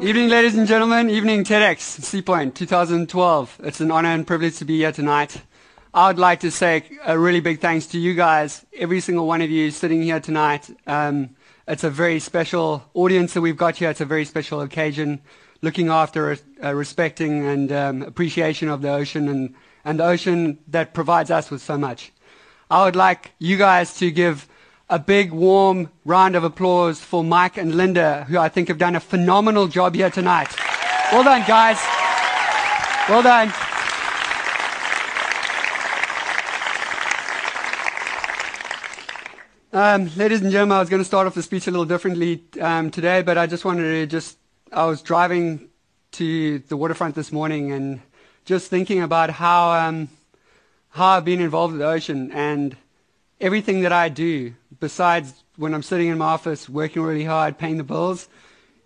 Evening, ladies and gentlemen. Evening, TEDx, Seapoint 2012. It's an honor and privilege to be here tonight. I would like to say a really big thanks to you guys, every single one of you sitting here tonight. Um, it's a very special audience that we've got here. It's a very special occasion, looking after, uh, respecting, and um, appreciation of the ocean and, and the ocean that provides us with so much. I would like you guys to give a big warm round of applause for Mike and Linda, who I think have done a phenomenal job here tonight. Well done, guys. Well done. Um, ladies and gentlemen, I was going to start off the speech a little differently um, today, but I just wanted to just, I was driving to the waterfront this morning and just thinking about how, um, how I've been involved with the ocean and everything that I do, besides when I'm sitting in my office working really hard, paying the bills,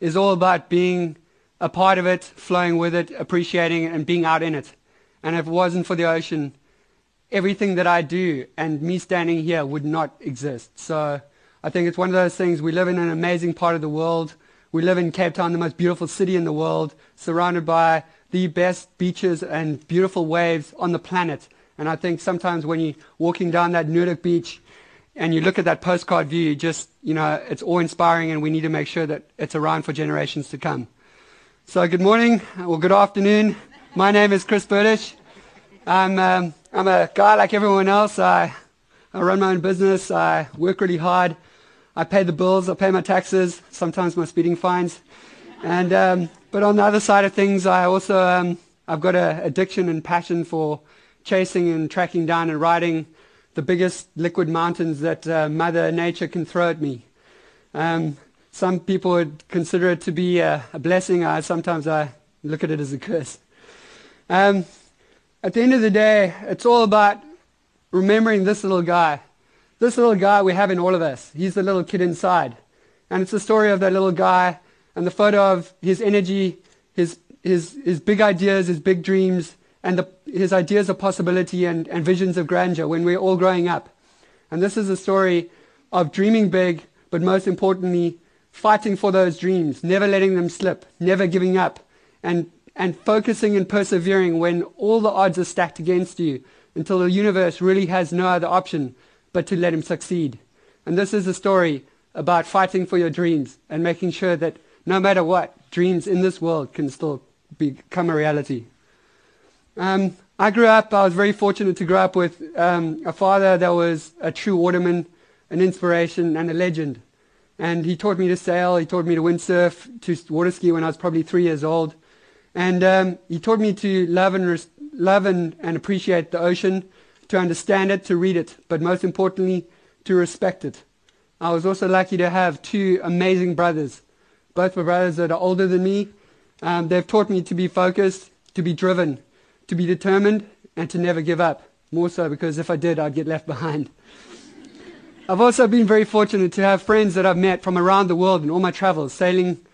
is all about being a part of it, flowing with it, appreciating it, and being out in it. And if it wasn't for the ocean, everything that I do and me standing here would not exist. So I think it's one of those things. We live in an amazing part of the world. We live in Cape Town, the most beautiful city in the world, surrounded by the best beaches and beautiful waves on the planet. And I think sometimes when you're walking down that Noordhoek beach and you look at that postcard view, you just, you know, it's awe-inspiring and we need to make sure that it's around for generations to come. So good morning or good afternoon. My name is Chris Bertish. I'm, um, I'm a guy like everyone else. I, I run my own business. I work really hard. I pay the bills. I pay my taxes, sometimes my speeding fines. And, um, but on the other side of things, I also, um, I've got an addiction and passion for chasing and tracking down and riding the biggest liquid mountains that uh, Mother Nature can throw at me. Um, some people would consider it to be a, a, blessing. I, sometimes I look at it as a curse. Um, at the end of the day, it's all about remembering this little guy. This little guy we have in all of us. He's the little kid inside. And it's the story of that little guy and the photo of his energy, his, his, his big ideas, his big dreams, and the, his ideas of possibility and, and visions of grandeur when we're all growing up. And this is a story of dreaming big, but most importantly, fighting for those dreams, never letting them slip, never giving up, and, and focusing and persevering when all the odds are stacked against you until the universe really has no other option but to let him succeed. And this is a story about fighting for your dreams and making sure that no matter what, dreams in this world can still become a reality. Um, I grew up, I was very fortunate to grow up with um, a father that was a true waterman, an inspiration, and a legend. And he taught me to sail, he taught me to windsurf, to water ski when I was probably three years old. And um, he taught me to love and, res- love and, and appreciate the ocean, to understand it, to read it, but most importantly, to respect it. I was also lucky to have two amazing brothers, both my brothers that are older than me. Um, they've taught me to be focused, to be driven, to be determined and to never give up. More so because if I did, I'd get left behind. I've also been very fortunate to have friends that I've met from around the world in all my travels, sailing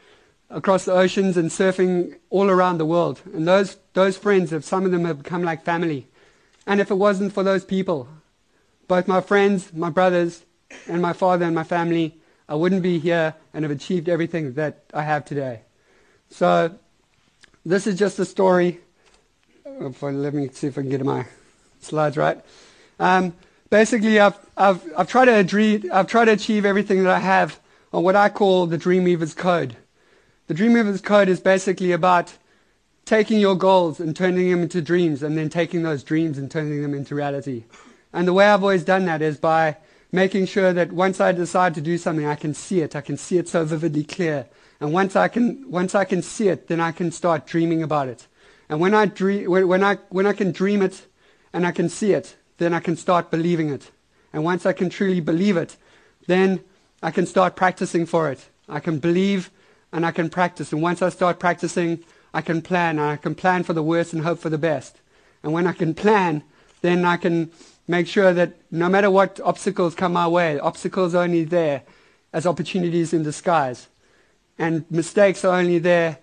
across the oceans and surfing all around the world. And those, those friends, have, some of them have become like family. And if it wasn't for those people, both my friends, my brothers, and my father and my family, I wouldn't be here and have achieved everything that I have today. So this is just a story let me see if I can get my slides right. Um, basically, I've, I've, I've, tried to I've tried to achieve everything that I have on what I call the Dreamweaver's Code. The Dreamweaver's Code is basically about taking your goals and turning them into dreams, and then taking those dreams and turning them into reality. And the way I've always done that is by making sure that once I decide to do something, I can see it. I can see it so vividly clear. And once I can, once I can see it, then I can start dreaming about it. And when I, dream, when, I, when I can dream it and I can see it, then I can start believing it. And once I can truly believe it, then I can start practicing for it. I can believe and I can practice. And once I start practicing, I can plan. And I can plan for the worst and hope for the best. And when I can plan, then I can make sure that no matter what obstacles come my way, obstacles are only there as opportunities in disguise. And mistakes are only there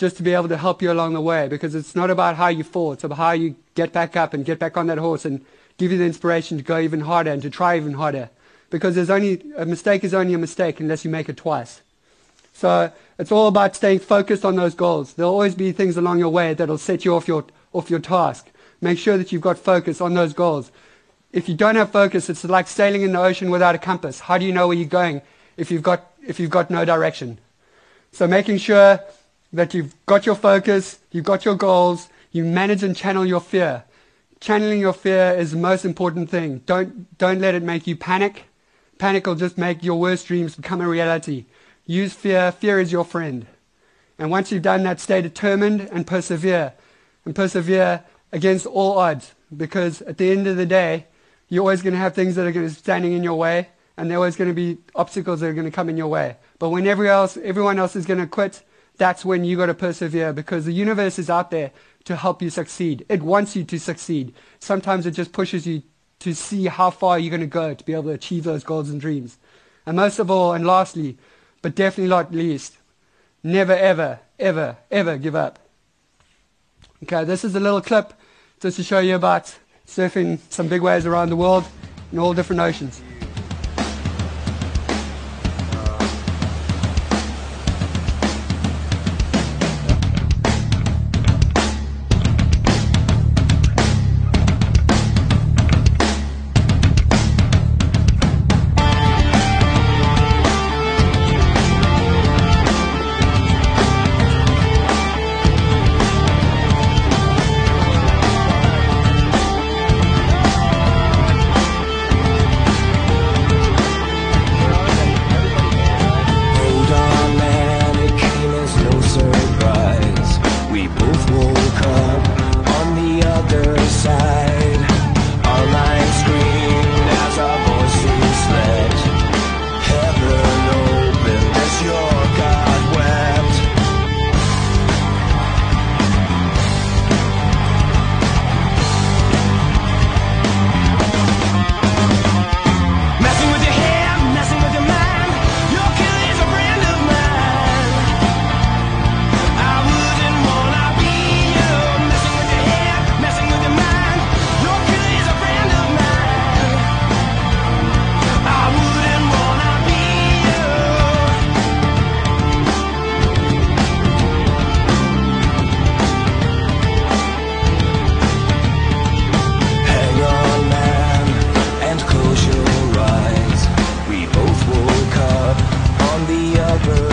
just to be able to help you along the way because it's not about how you fall, it's about how you get back up and get back on that horse and give you the inspiration to go even harder and to try even harder. Because there's only, a mistake is only a mistake unless you make it twice. So it's all about staying focused on those goals. There'll always be things along your way that'll set you off your, off your task. Make sure that you've got focus on those goals. If you don't have focus, it's like sailing in the ocean without a compass. How do you know where you're going if you've got, if you've got no direction? So making sure that you've got your focus, you've got your goals, you manage and channel your fear. Channeling your fear is the most important thing. Don't, don't let it make you panic. Panic will just make your worst dreams become a reality. Use fear. Fear is your friend. And once you've done that, stay determined and persevere. And persevere against all odds. Because at the end of the day, you're always going to have things that are going to be standing in your way. And there are always going to be obstacles that are going to come in your way. But when else, everyone else is going to quit, that's when you got to persevere because the universe is out there to help you succeed. It wants you to succeed. Sometimes it just pushes you to see how far you're going to go to be able to achieve those goals and dreams. And most of all, and lastly, but definitely not least, never, ever, ever, ever give up. Okay, this is a little clip just to show you about surfing some big waves around the world in all different oceans. Listen